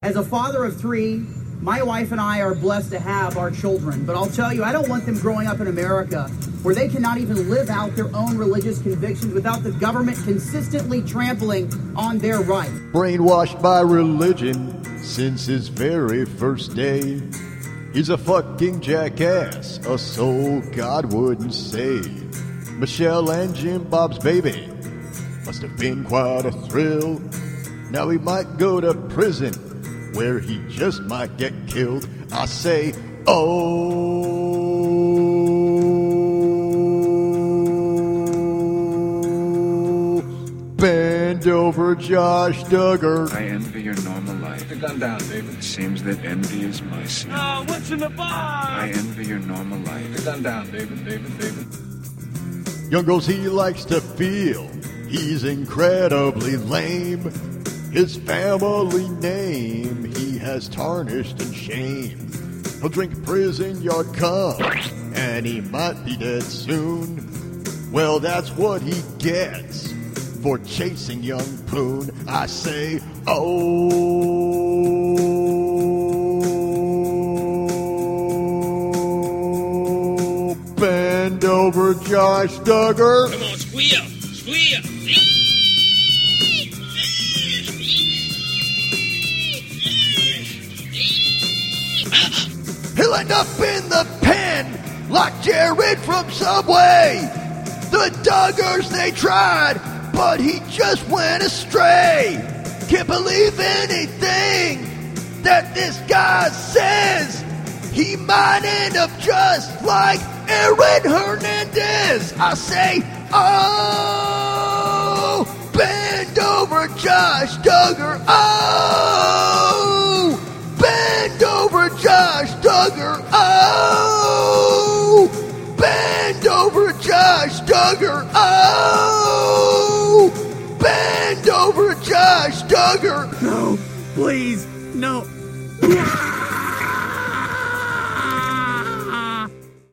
As a father of three, my wife and I are blessed to have our children, but I'll tell you, I don't want them growing up in America where they cannot even live out their own religious convictions without the government consistently trampling on their rights. Brainwashed by religion since his very first day. He's a fucking jackass, a soul God wouldn't save. Michelle and Jim Bob's baby must have been quite a thrill. Now he might go to prison where he just might get killed. I say, oh. Bend over, Josh Duggar. I envy your normal life. Put the gun down, David. It seems that envy is my sin. Oh, what's in the box? I envy your normal life. Put the gun down, David, David, David. Young girls he likes to feel. He's incredibly lame. His family name he has tarnished and shamed. He'll drink prison yard cum, and he might be dead soon. Well, that's what he gets for chasing young Poon. I say, oh. Bend over, Josh Duggar. Come on, squeal, squeal. He'll end up in the pen like Jared from Subway. The Duggars, they tried, but he just went astray. Can't believe anything that this guy says. He might end up just like Aaron Hernandez. I say, oh, Josh Duggar. Oh, bend over, Josh Duggar. Oh, bend over, Josh Duggar. Oh, bend over, Josh Duggar. No, please, no.